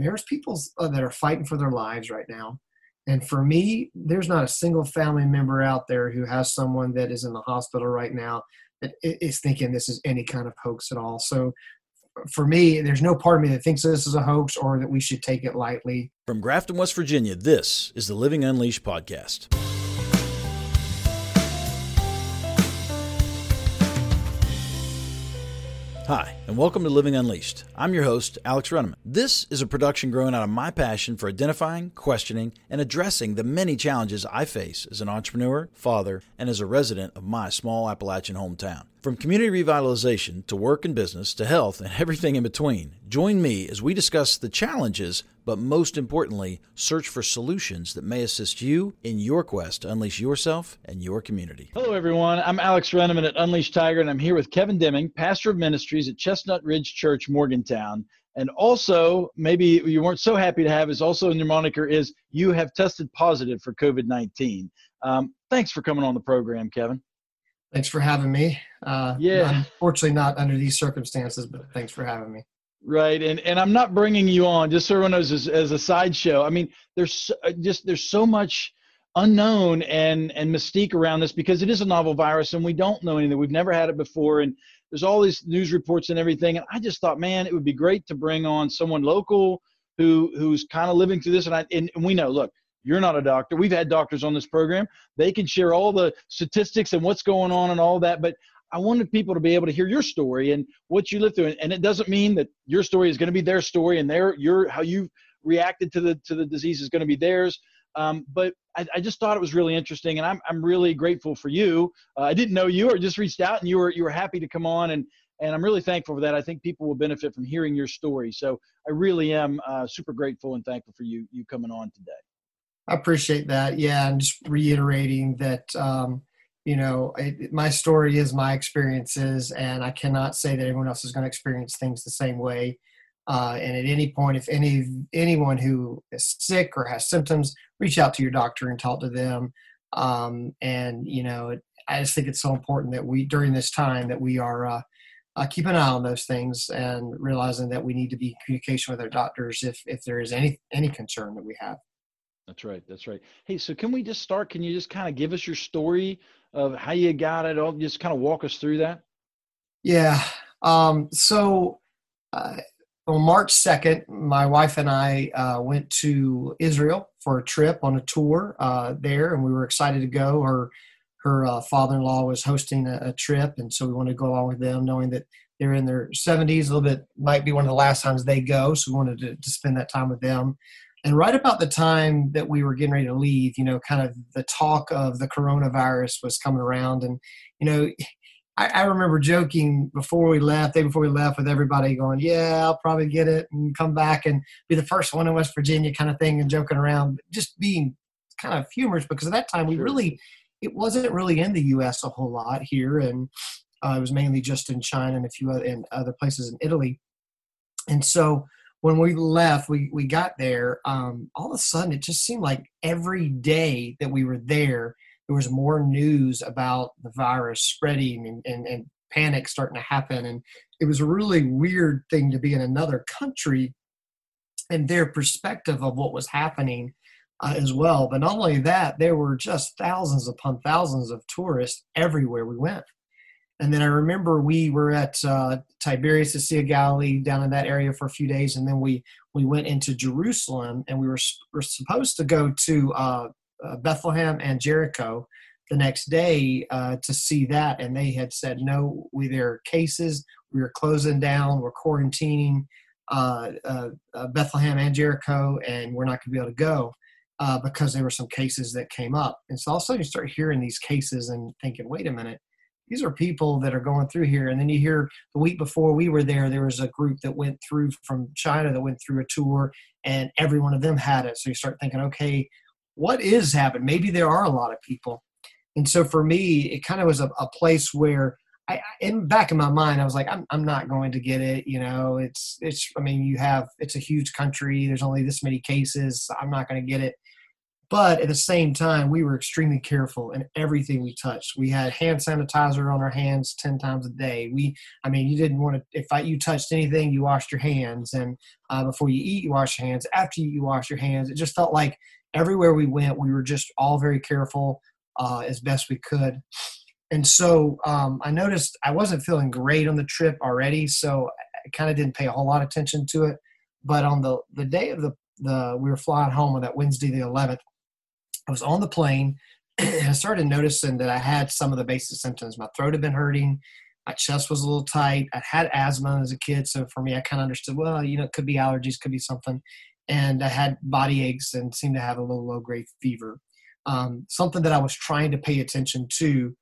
And there's people uh, that are fighting for their lives right now. And for me, there's not a single family member out there who has someone that is in the hospital right now that is thinking this is any kind of hoax at all. So for me, there's no part of me that thinks this is a hoax or that we should take it lightly. From Grafton, West Virginia, this is the Living Unleashed podcast. Hi, and welcome to Living Unleashed. I'm your host, Alex Runneman. This is a production growing out of my passion for identifying, questioning, and addressing the many challenges I face as an entrepreneur, father, and as a resident of my small Appalachian hometown. From community revitalization to work and business to health and everything in between, join me as we discuss the challenges, but most importantly, search for solutions that may assist you in your quest to unleash yourself and your community. Hello, everyone. I'm Alex Runneman at Unleashed Tiger, and I'm here with Kevin Deming, pastor of ministries at Chestnut Ridge Church, Morgantown. And also, maybe you weren't so happy to have is also in your moniker is you have tested positive for COVID 19. Um, thanks for coming on the program, Kevin. Thanks for having me. Uh, yeah. Unfortunately, not under these circumstances, but thanks for having me. Right, and and I'm not bringing you on just so everyone knows as, as a sideshow. I mean, there's uh, just there's so much unknown and and mystique around this because it is a novel virus and we don't know anything. We've never had it before, and there's all these news reports and everything. And I just thought, man, it would be great to bring on someone local who who's kind of living through this. And I and, and we know, look, you're not a doctor. We've had doctors on this program. They can share all the statistics and what's going on and all that. But I wanted people to be able to hear your story and what you lived through. And it doesn't mean that your story is going to be their story and their your how you reacted to the to the disease is going to be theirs. Um, but I, I, just thought it was really interesting, and I'm I'm really grateful for you. Uh, I didn't know you, or just reached out, and you were you were happy to come on, and and I'm really thankful for that. I think people will benefit from hearing your story. So I really am uh, super grateful and thankful for you you coming on today. I appreciate that. Yeah, and just reiterating that, um, you know, it, my story is my experiences, and I cannot say that everyone else is going to experience things the same way. Uh, and at any point, if any anyone who is sick or has symptoms, reach out to your doctor and talk to them. Um, and you know, I just think it's so important that we during this time that we are uh, uh, keep an eye on those things and realizing that we need to be in communication with our doctors if if there is any any concern that we have. That's right. That's right. Hey, so can we just start? Can you just kind of give us your story of how you got it? All just kind of walk us through that. Yeah. Um, so uh, on March 2nd, my wife and I uh, went to Israel for a trip on a tour uh, there, and we were excited to go. Her her uh, father-in-law was hosting a, a, trip, and so we wanted to go along with them, knowing that they're in their 70s, a little bit might be one of the last times they go, so we wanted to, to spend that time with them. And right about the time that we were getting ready to leave, you know, kind of the talk of the coronavirus was coming around. And, you know, I, I remember joking before we left, day before we left, with everybody going, Yeah, I'll probably get it and come back and be the first one in West Virginia kind of thing and joking around, just being kind of humorous because at that time we really, it wasn't really in the US a whole lot here. And uh, it was mainly just in China and a few other, in other places in Italy. And so, when we left, we, we got there, um, all of a sudden it just seemed like every day that we were there, there was more news about the virus spreading and, and, and panic starting to happen. And it was a really weird thing to be in another country and their perspective of what was happening uh, as well. But not only that, there were just thousands upon thousands of tourists everywhere we went. And then I remember we were at uh, Tiberias, the Sea of Galilee, down in that area for a few days, and then we we went into Jerusalem, and we were were supposed to go to uh, uh, Bethlehem and Jericho the next day uh, to see that, and they had said no. We there are cases. We are closing down. We're quarantining uh, uh, Bethlehem and Jericho, and we're not going to be able to go. because there were some cases that came up, and so all of a sudden you start hearing these cases and thinking, "Wait a minute, these are people that are going through here. And then you hear the week before we were there, there was a group that went through from China that went through a tour, and every one of them had it. So you start thinking, okay, what is happening? Maybe there are a lot of people. And so for me, it kind of was a, a place where I, in back in my mind, I was like, I'm, I'm not going to get it. You know, it's, it's, I mean, you have, it's a huge country. There's only this many cases. I'm not going to get it. But at the same time, we were extremely careful in everything we touched. We had hand sanitizer on our hands 10 times a day. We, I mean, you didn't want to, if I, you touched anything, you washed your hands. And uh, before you eat, you wash your hands. After you you wash your hands. It just felt like everywhere we went, we were just all very careful uh, as best we could. And so um, I noticed I wasn't feeling great on the trip already. So I kind of didn't pay a whole lot of attention to it. But on the, the day of the, the, we were flying home on that Wednesday, the 11th, I was on the plane and I started noticing that I had some of the basic symptoms. My throat had been hurting. My chest was a little tight. I had asthma as a kid. So for me, I kind of understood, well, you know, it could be allergies, could be something. And I had body aches and seemed to have a little low grade fever. Um, something that I was trying to pay attention to.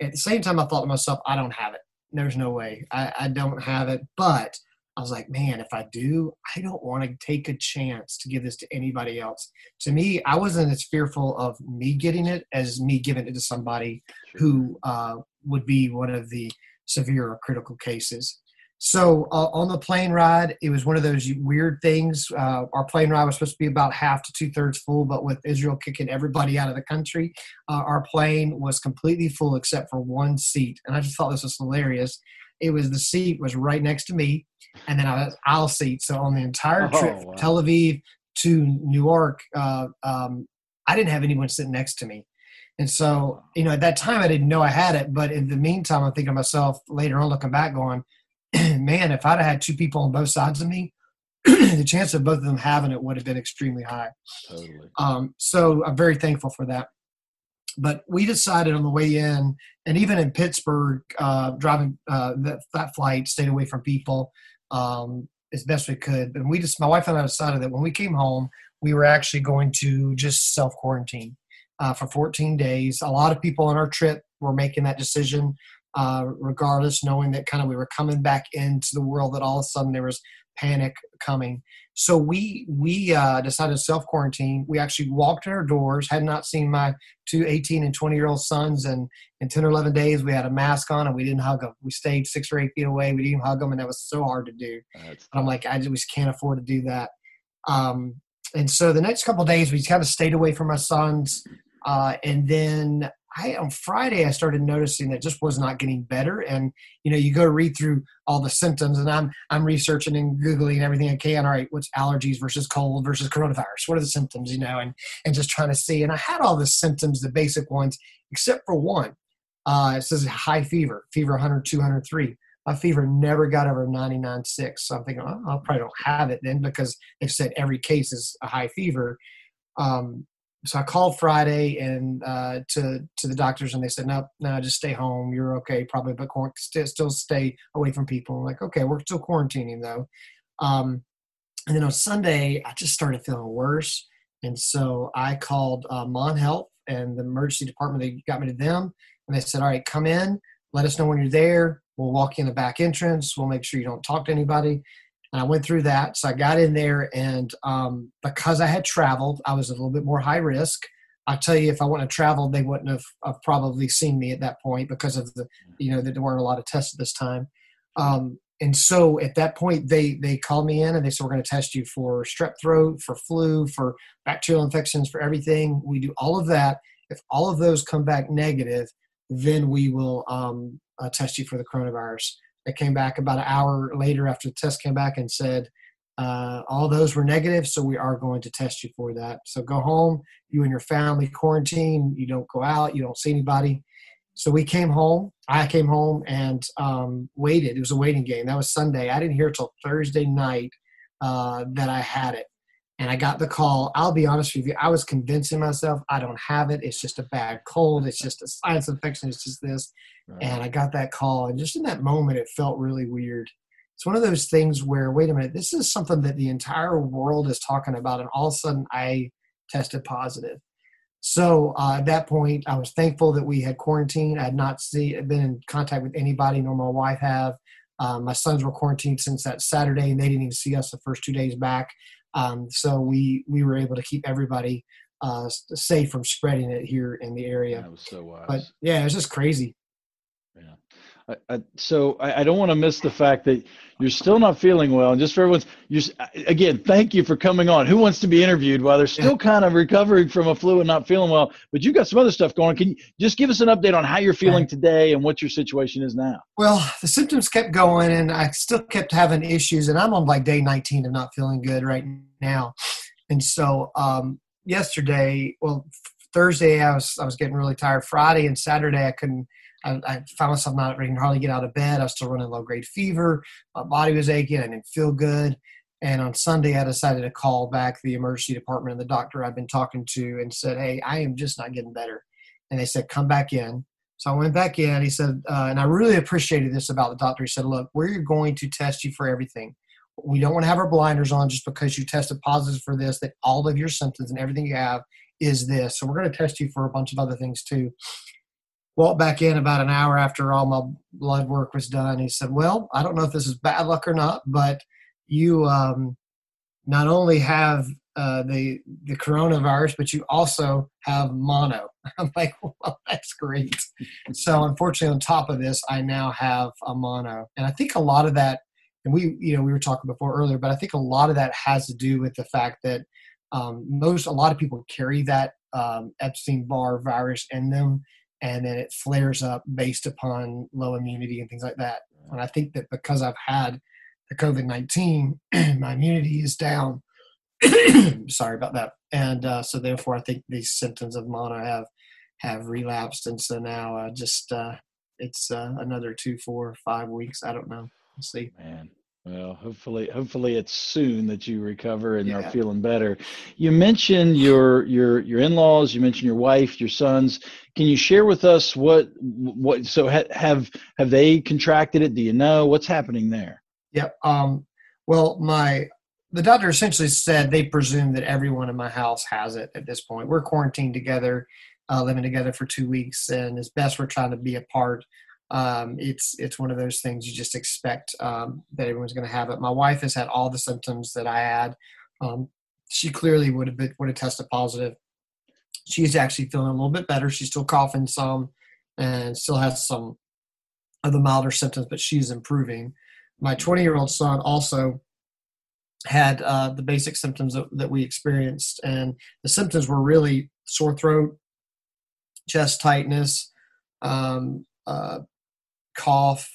At the same time, I thought to myself, I don't have it. There's no way. I, I don't have it. But I was like, man, if I do, I don't want to take a chance to give this to anybody else. To me, I wasn't as fearful of me getting it as me giving it to somebody sure. who uh, would be one of the severe or critical cases. So uh, on the plane ride, it was one of those weird things. Uh, our plane ride was supposed to be about half to two thirds full, but with Israel kicking everybody out of the country, uh, our plane was completely full except for one seat. And I just thought this was hilarious it was the seat was right next to me, and then I was aisle seat. So on the entire oh, trip, wow. Tel Aviv to Newark, uh, um, I didn't have anyone sitting next to me. And so, you know, at that time I didn't know I had it, but in the meantime, I'm thinking to myself later on, looking back, going, man, if I'd have had two people on both sides of me, the chance of both of them having it would have been extremely high. Totally. Um, so I'm very thankful for that. But we decided on the way in, and even in Pittsburgh, uh, driving uh, that, that flight, stayed away from people um, as best we could. And we just, my wife and I decided that when we came home, we were actually going to just self quarantine uh, for 14 days. A lot of people on our trip were making that decision. Uh, regardless, knowing that kind of we were coming back into the world, that all of a sudden there was panic coming. So we we uh, decided to self quarantine. We actually walked in our doors. Had not seen my two 18 and 20 year old sons, and in 10 or 11 days we had a mask on and we didn't hug them. We stayed six or eight feet away. We didn't hug them, and that was so hard to do. I'm like, I just can't afford to do that. Um, and so the next couple days we kind of stayed away from my sons, uh, and then I on Friday I started noticing that just was not getting better. And you know, you go read through all the symptoms, and I'm I'm researching and googling everything I can. All right, what's allergies versus cold versus coronavirus? What are the symptoms? You know, and and just trying to see. And I had all the symptoms, the basic ones, except for one. Uh, it says high fever, fever 100, 203. My fever never got over 99.6. So I'm thinking, oh, I probably don't have it then because they've said every case is a high fever. Um, so I called Friday and uh, to to the doctors, and they said, "No, no, just stay home. You're okay, probably, but st- still stay away from people." I'm like, "Okay, we're still quarantining though." Um, and then on Sunday, I just started feeling worse, and so I called uh, Mon Health and the emergency department. They got me to them, and they said, "All right, come in. Let us know when you're there. We'll walk you in the back entrance. We'll make sure you don't talk to anybody." And I went through that. So I got in there, and um, because I had traveled, I was a little bit more high risk. I tell you, if I wouldn't have traveled, they wouldn't have, have, probably seen me at that point because of the, you know, there weren't a lot of tests at this time. Um, and so at that point, they they called me in and they said, "We're going to test you for strep throat, for flu, for bacterial infections, for everything. We do all of that. If all of those come back negative, then we will um, uh, test you for the coronavirus." They came back about an hour later after the test came back and said, uh, all those were negative, so we are going to test you for that. So go home, you and your family quarantine, you don't go out, you don't see anybody. So we came home. I came home and um, waited. It was a waiting game. That was Sunday. I didn't hear till Thursday night uh, that I had it. And I got the call. I'll be honest with you, I was convincing myself I don't have it. It's just a bad cold. It's just a sinus infection. It's just this. Right. And I got that call. And just in that moment, it felt really weird. It's one of those things where, wait a minute, this is something that the entire world is talking about. And all of a sudden, I tested positive. So uh, at that point, I was thankful that we had quarantined. I had not see, been in contact with anybody, nor my wife have. Um, my sons were quarantined since that Saturday, and they didn't even see us the first two days back. Um, so we we were able to keep everybody uh, safe from spreading it here in the area. That was so wise. But yeah, it was just crazy. Yeah. I, I, so I, I don't want to miss the fact that you're still not feeling well. And just for everyone's, you again, thank you for coming on. Who wants to be interviewed while they're still kind of recovering from a flu and not feeling well? But you've got some other stuff going. Can you just give us an update on how you're feeling today and what your situation is now? Well, the symptoms kept going, and I still kept having issues. And I'm on like day 19 of not feeling good right now. And so um, yesterday, well, Thursday I was I was getting really tired. Friday and Saturday I couldn't I, I found myself not I can hardly get out of bed. I was still running low grade fever. My body was aching. I didn't feel good. And on Sunday, I decided to call back the emergency department and the doctor I'd been talking to and said, Hey, I am just not getting better. And they said, Come back in. So I went back in. He said, uh, and I really appreciated this about the doctor. He said, Look, we're going to test you for everything. We don't want to have our blinders on just because you tested positive for this, that all of your symptoms and everything you have is this. So we're going to test you for a bunch of other things too walked back in about an hour after all my blood work was done. He said, "Well, I don't know if this is bad luck or not, but you um, not only have uh, the the coronavirus, but you also have mono." I'm like, "Well, that's great." so, unfortunately, on top of this, I now have a mono, and I think a lot of that, and we, you know, we were talking before earlier, but I think a lot of that has to do with the fact that um, most, a lot of people carry that um, Epstein Barr virus in them and then it flares up based upon low immunity and things like that. And I think that because I've had the COVID 19, my immunity is down. Sorry about that. And uh, so, therefore, I think these symptoms of mono have have relapsed. And so now uh, just uh, it's uh, another two, four, five weeks. I don't know. We'll see. Man. Well, hopefully, hopefully it's soon that you recover and yeah. are feeling better. You mentioned your your your in-laws. You mentioned your wife, your sons. Can you share with us what what? So ha, have have they contracted it? Do you know what's happening there? Yep. Um, well, my the doctor essentially said they presume that everyone in my house has it at this point. We're quarantined together, uh, living together for two weeks, and as best we're trying to be apart um, it's it's one of those things you just expect um, that everyone's going to have it. My wife has had all the symptoms that I had. Um, she clearly would have been, would have tested positive. She's actually feeling a little bit better. She's still coughing some, and still has some of the milder symptoms, but she's improving. My 20 year old son also had uh, the basic symptoms that, that we experienced, and the symptoms were really sore throat, chest tightness, um, uh, cough,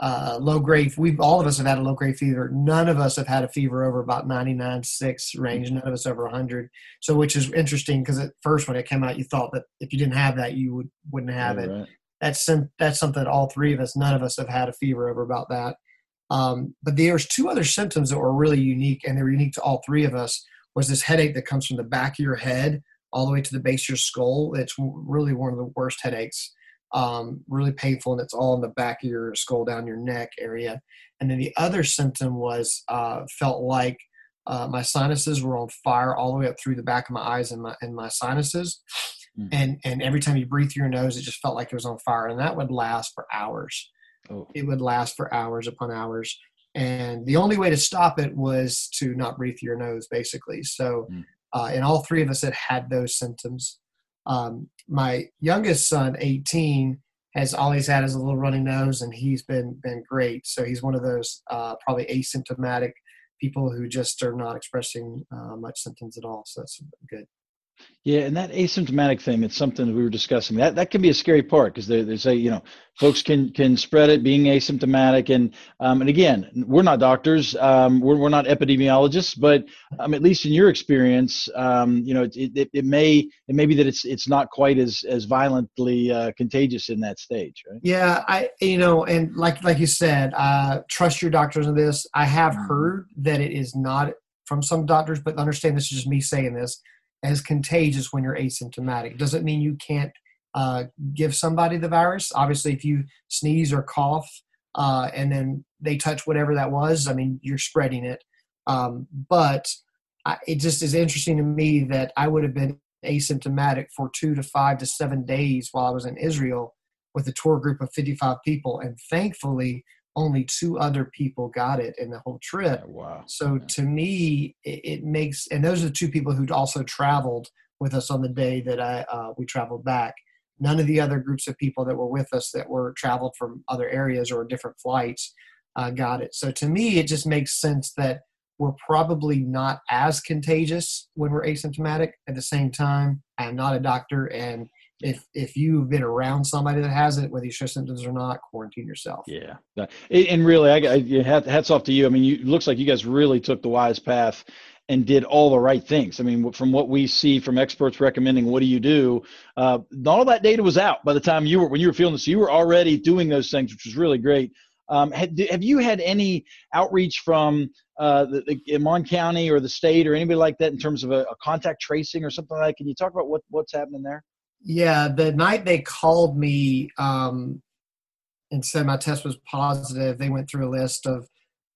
uh, low grade. We've all of us have had a low grade fever. None of us have had a fever over about 99.6 range. None of us over 100. So, which is interesting because at first when it came out, you thought that if you didn't have that, you would wouldn't have yeah, it. Right. That's that's something that all three of us, none of us have had a fever over about that. Um, but there's two other symptoms that were really unique, and they were unique to all three of us. Was this headache that comes from the back of your head all the way to the base of your skull? It's really one of the worst headaches um, really painful, and it's all in the back of your skull, down your neck area. And then the other symptom was uh, felt like uh, my sinuses were on fire all the way up through the back of my eyes and my and my sinuses. Mm. And and every time you breathe through your nose, it just felt like it was on fire, and that would last for hours. Oh. It would last for hours upon hours. And the only way to stop it was to not breathe through your nose, basically. So, mm. uh, and all three of us had had those symptoms. Um, my youngest son, 18, has always had his little runny nose, and he's been been great. So he's one of those uh, probably asymptomatic people who just are not expressing uh, much symptoms at all. So that's good. Yeah, and that asymptomatic thing, it's something we were discussing. That that can be a scary part because they, they say, you know, folks can can spread it being asymptomatic. And um, and again, we're not doctors, um, we're, we're not epidemiologists, but um, at least in your experience, um, you know, it, it, it, may it may be that it's it's not quite as as violently uh, contagious in that stage, right? Yeah, I you know, and like like you said, uh, trust your doctors on this. I have mm-hmm. heard that it is not from some doctors, but understand this is just me saying this as contagious when you're asymptomatic. Doesn't mean you can't uh, give somebody the virus. Obviously, if you sneeze or cough uh, and then they touch whatever that was, I mean, you're spreading it. Um, but I, it just is interesting to me that I would have been asymptomatic for two to five to seven days while I was in Israel with a tour group of 55 people. And thankfully, only two other people got it in the whole trip. wow. So yeah. to me, it, it, makes, and those are the two people who also traveled with us on the day that I uh, we traveled back. none of the other groups of people that were with us that were traveled from other areas or different flights uh, got it. So to me, it just makes sense that we're probably not as contagious when we're asymptomatic. At the same time, I am not a doctor, and if if you've been around somebody that has it, whether you show symptoms or not, quarantine yourself. Yeah, and really, I, I hats off to you. I mean, you, it looks like you guys really took the wise path and did all the right things. I mean, from what we see from experts recommending, what do you do? Uh, all that data was out by the time you were when you were feeling this. You were already doing those things, which was really great. Um, have you had any outreach from uh, the, the Mon County or the state or anybody like that in terms of a, a, contact tracing or something like that? Can you talk about what, what's happening there? Yeah, the night they called me um, and said my test was positive, they went through a list of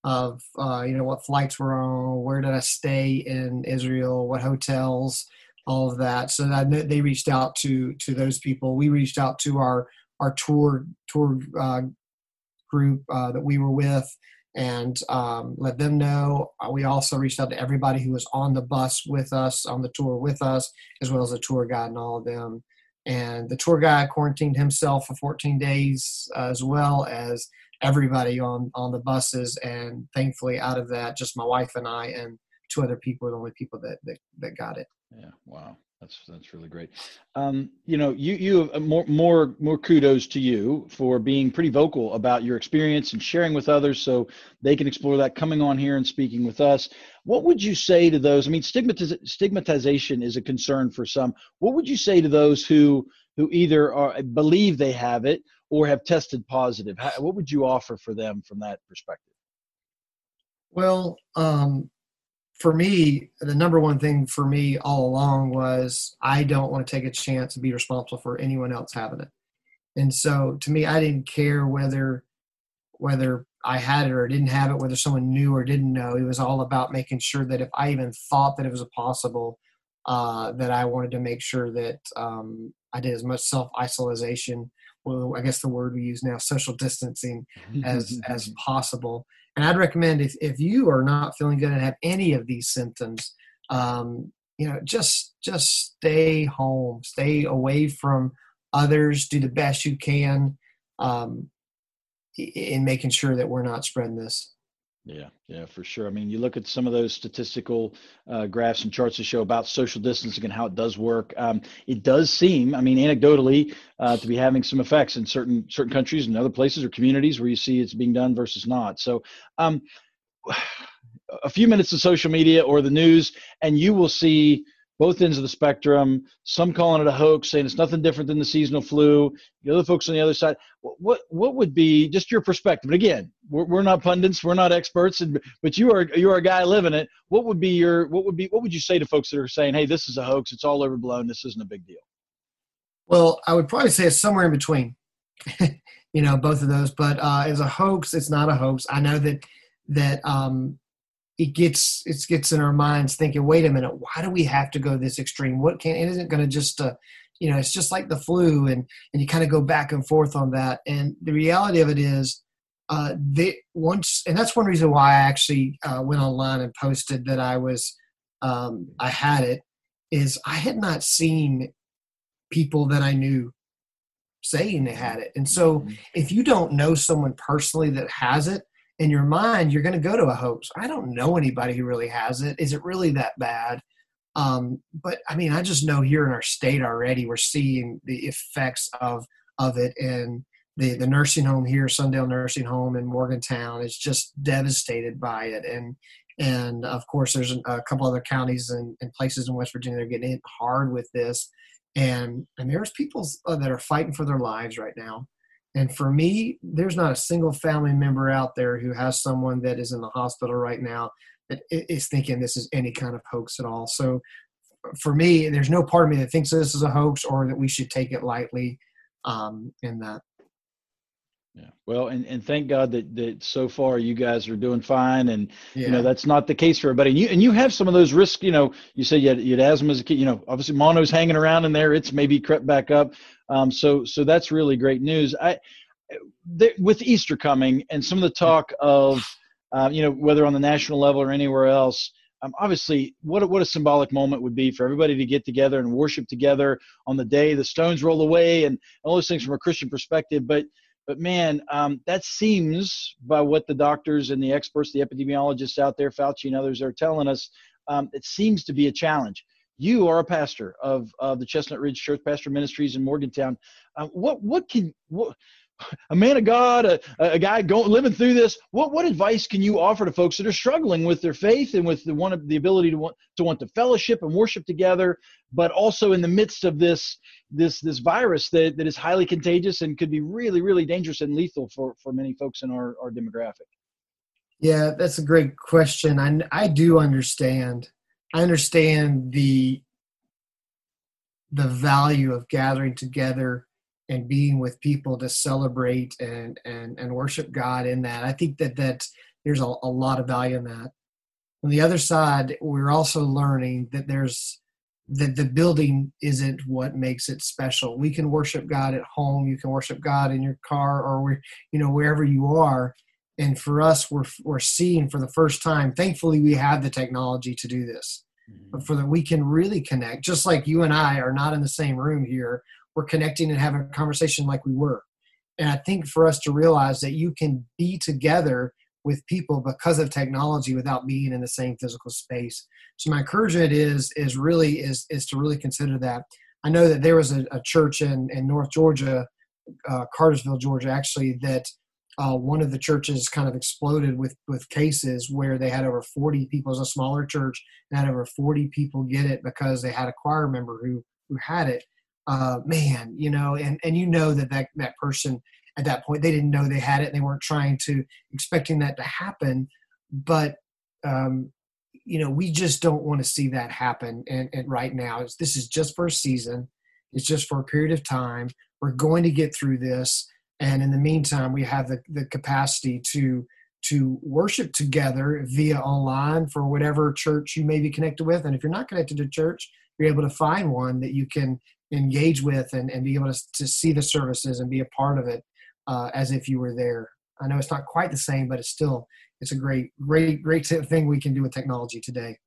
of uh, you know what flights were on, where did I stay in Israel, what hotels, all of that. So that they reached out to to those people. We reached out to our our tour tour uh, group uh, that we were with and um, let them know. Uh, we also reached out to everybody who was on the bus with us, on the tour with us, as well as the tour guide and all of them. And the tour guide quarantined himself for 14 days, as well as everybody on on the buses. And thankfully, out of that, just my wife and I and two other people are the only people that that, that got it. Yeah. Wow. That's that's really great. Um, you know, you you have uh, more more more kudos to you for being pretty vocal about your experience and sharing with others, so they can explore that. Coming on here and speaking with us, what would you say to those? I mean, stigmatiz- stigmatization is a concern for some. What would you say to those who who either are believe they have it or have tested positive? How, what would you offer for them from that perspective? Well, um, for me, the number one thing for me all along was I don't want to take a chance and be responsible for anyone else having it. And so to me, I didn't care whether whether I had it or didn't have it, whether someone knew or didn't know. It was all about making sure that if I even thought that it was possible, uh, that I wanted to make sure that um, I did as much self isolation. Well, I guess the word we use now, social distancing, as as possible. And I'd recommend if, if you are not feeling good and have any of these symptoms, um, you know, just just stay home, stay away from others, do the best you can um, in making sure that we're not spreading this. Yeah, yeah, for sure. I mean, you look at some of those statistical uh, graphs and charts that show about social distancing and how it does work. Um, it does seem, I mean, anecdotally, uh, to be having some effects in certain certain countries and other places or communities where you see it's being done versus not. So, um, a few minutes of social media or the news, and you will see both ends of the spectrum. Some calling it a hoax, saying it's nothing different than the seasonal flu. The other folks on the other side. What what would be just your perspective? And again, we're, we're not pundits, we're not experts, and but you are you are a guy living it. What would be your what would be what would you say to folks that are saying, hey, this is a hoax, it's all overblown, this isn't a big deal? Well, I would probably say it's somewhere in between. you know, both of those. But uh, as a hoax, it's not a hoax. I know that that um, it gets it gets in our minds thinking, wait a minute, why do we have to go this extreme? What can it isn't going to just uh, you know it's just like the flu, and and you kind of go back and forth on that. And the reality of it is, uh, they once, and that's one reason why I actually uh, went online and posted that I was um, I had it. Is I had not seen people that I knew saying they had it, and so mm-hmm. if you don't know someone personally that has it in your mind, you're going to go to a hoax. I don't know anybody who really has it. Is it really that bad? Um, but I mean, I just know here in our state already, we're seeing the effects of of it, and the the nursing home here, Sundale Nursing Home in Morgantown, is just devastated by it, and and of course, there's a couple other counties and, and places in West Virginia that are getting hit hard with this, and and there's people uh, that are fighting for their lives right now. And for me, there's not a single family member out there who has someone that is in the hospital right now that is thinking this is any kind of hoax at all. So for me, there's no part of me that thinks this is a hoax or that we should take it lightly um, in that. Yeah. Well, and, and thank God that, that so far you guys are doing fine. And, yeah. you know, that's not the case for everybody. And you, and you have some of those risks, you know, you said you had, you had asthma as a kid, you know, obviously mono's hanging around in there. It's maybe crept back up. Um, so, so that's really great news. I, there, with Easter coming and some of the talk of, uh, you know, whether on the national level or anywhere else, um, obviously, what a, what a symbolic moment would be for everybody to get together and worship together on the day the stones roll away and all those things from a Christian perspective. But but man, um, that seems by what the doctors and the experts, the epidemiologists out there, Fauci and others are telling us, um, it seems to be a challenge. You are a pastor of, of the Chestnut Ridge Church Pastor Ministries in Morgantown. Uh, what what can what a man of God, a, a guy going living through this. What what advice can you offer to folks that are struggling with their faith and with the one of the ability to want to want to fellowship and worship together, but also in the midst of this this this virus that, that is highly contagious and could be really really dangerous and lethal for for many folks in our our demographic. Yeah, that's a great question. I I do understand. I understand the the value of gathering together and being with people to celebrate and and and worship God in that. I think that that there's a, a lot of value in that. On the other side, we're also learning that there's that the building isn't what makes it special. We can worship God at home. You can worship God in your car or we, you know wherever you are. And for us, we're we're seeing for the first time. Thankfully, we have the technology to do this, mm-hmm. but for that we can really connect. Just like you and I are not in the same room here, we're connecting and having a conversation like we were. And I think for us to realize that you can be together with people because of technology without being in the same physical space. So my encouragement is is really is is to really consider that. I know that there was a, a church in, in North Georgia, uh, Cartersville, Georgia, actually, that uh, one of the churches kind of exploded with with cases where they had over 40 people. as a smaller church and had over 40 people get it because they had a choir member who who had it uh, man, you know, and, and you know that, that that person at that point, they didn't know they had it and they weren't trying to expecting that to happen. But, um, you know, we just don't want to see that happen. And, and right now, this is just for a season. It's just for a period of time. We're going to get through this. And in the meantime, we have the, the capacity to to worship together via online for whatever church you may be connected with. And if you're not connected to church, you're able to find one that you can engage with and, and be able to, to see the services and be a part of it uh, as if you were there. I know it's not quite the same, but it's still it's a great, great, great thing we can do with technology today.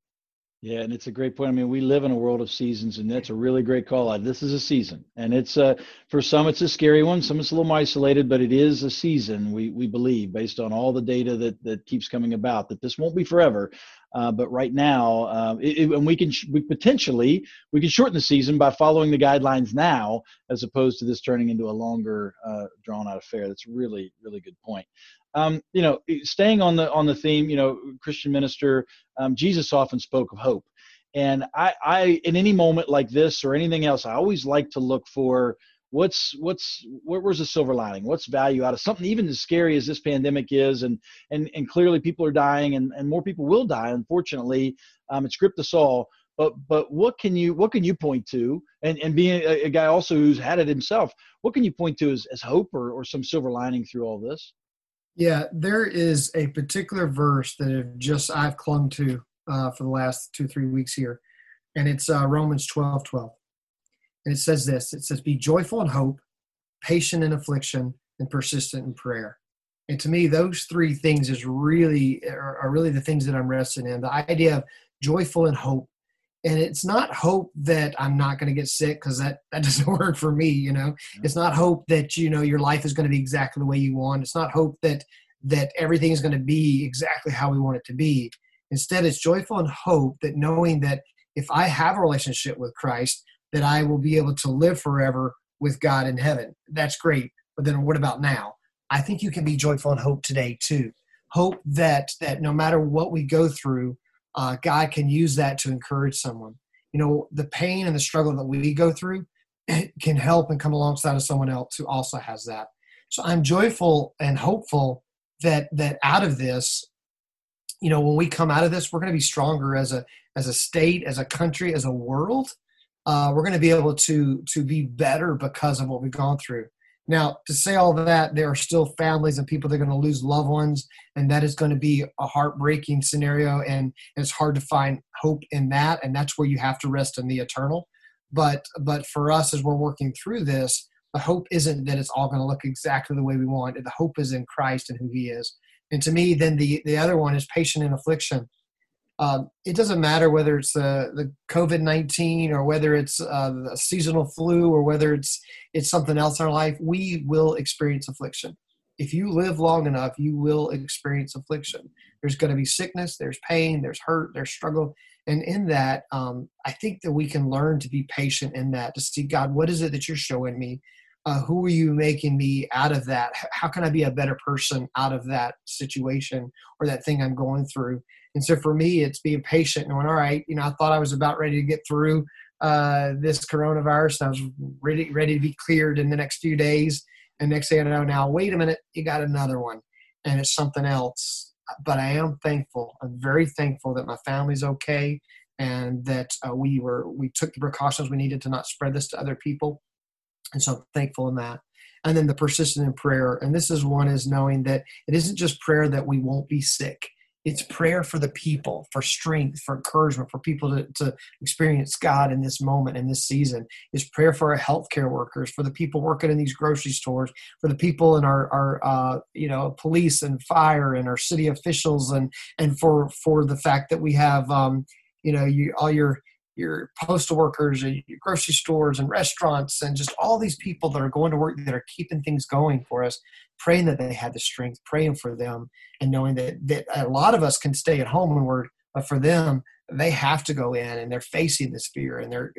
Yeah, and it's a great point. I mean, we live in a world of seasons, and that's a really great call out. This is a season, and it's uh, for some it's a scary one. Some it's a little isolated, but it is a season. We we believe, based on all the data that that keeps coming about, that this won't be forever. Uh, but right now, uh, it, and we can we potentially we can shorten the season by following the guidelines now, as opposed to this turning into a longer, uh, drawn out affair. That's really really good point. Um, you know, staying on the on the theme, you know, Christian minister, um, Jesus often spoke of hope, and I, I, in any moment like this or anything else, I always like to look for what's what's where, where's the silver lining, what's value out of something even as scary as this pandemic is, and and and clearly people are dying, and and more people will die, unfortunately. Um, it's gripped us all. But but what can you what can you point to, and and being a, a guy also who's had it himself, what can you point to as, as hope or, or some silver lining through all this? Yeah, there is a particular verse that I've just I've clung to uh, for the last two three weeks here, and it's uh, Romans twelve twelve, and it says this: It says, "Be joyful in hope, patient in affliction, and persistent in prayer." And to me, those three things is really are, are really the things that I'm resting in. The idea of joyful in hope and it's not hope that i'm not going to get sick because that that doesn't work for me you know it's not hope that you know your life is going to be exactly the way you want it's not hope that that everything is going to be exactly how we want it to be instead it's joyful and hope that knowing that if i have a relationship with christ that i will be able to live forever with god in heaven that's great but then what about now i think you can be joyful and hope today too hope that that no matter what we go through uh, God can use that to encourage someone. You know, the pain and the struggle that we go through can help and come alongside of someone else who also has that. So I'm joyful and hopeful that that out of this, you know, when we come out of this, we're going to be stronger as a as a state, as a country, as a world. Uh, we're going to be able to to be better because of what we've gone through. Now, to say all that, there are still families and people that are going to lose loved ones, and that is going to be a heartbreaking scenario, and it's hard to find hope in that, and that's where you have to rest in the eternal. But but for us, as we're working through this, the hope isn't that it's all going to look exactly the way we want. The hope is in Christ and who He is. And to me, then the the other one is patient in affliction. Um, it doesn't matter whether it's the, COVID 19 or whether it's uh, the seasonal flu or whether it's, it's something else in our life, we will experience affliction. If you live long enough, you will experience affliction. There's going to be sickness, there's pain, there's hurt, there's struggle. And in that, um, I think that we can learn to be patient in that, to see, God, what is it that you're showing me? Uh, who are you making me out of that? How can I be a better person out of that situation or that thing I'm going through? And so for me, it's being patient and going, all right, you know, I thought I was about ready to get through uh, this coronavirus. I was ready, ready to be cleared in the next few days. And next thing I know, now, wait a minute, you got another one. And it's something else. But I am thankful. I'm very thankful that my family's okay and that uh, we were we took the precautions we needed to not spread this to other people. And so I'm thankful in that. And then the persistent in prayer and this is one is knowing that it isn't just prayer that we won't be sick. It's prayer for the people for strength for encouragement for people to, to experience god in this moment in this season. Is prayer for our healthcare workers for the people working in these grocery stores for the people in our, our uh, you know police and fire and our city officials and and for for the fact that we have um, you know you all your your postal workers and your grocery stores and restaurants and just all these people that are going to work that are keeping things going for us praying that they had the strength praying for them and knowing that that a lot of us can stay at home when we're but for them they have to go in and they're facing this fear and they're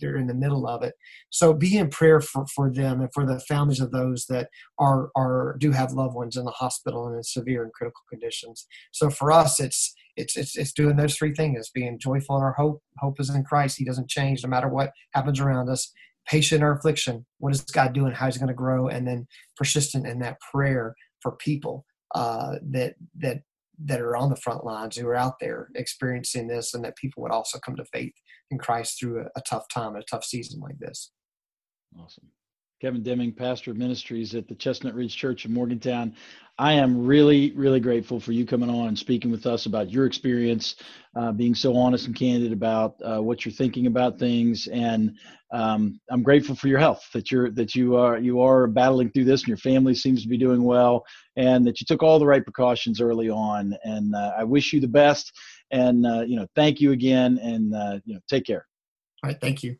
they're in the middle of it. So be in prayer for, for them and for the families of those that are are do have loved ones in the hospital and in severe and critical conditions. So for us it's it's it's, it's doing those three things being joyful in our hope hope is in christ. He doesn't change no matter what happens around us. Patient in our affliction what is god doing? How is he going to grow? And then persistent in that prayer for people uh, that that that are on the front lines who are out there experiencing this and that people would also come to faith in christ through a, a tough time a tough season like this. Awesome Kevin Deming, pastor of ministries at the Chestnut Ridge Church in Morgantown. I am really, really grateful for you coming on and speaking with us about your experience, uh, being so honest and candid about uh, what you're thinking about things, and um, I'm grateful for your health that you're that you are you are battling through this, and your family seems to be doing well, and that you took all the right precautions early on. And uh, I wish you the best, and uh, you know, thank you again, and uh, you know, take care. All right, thank you.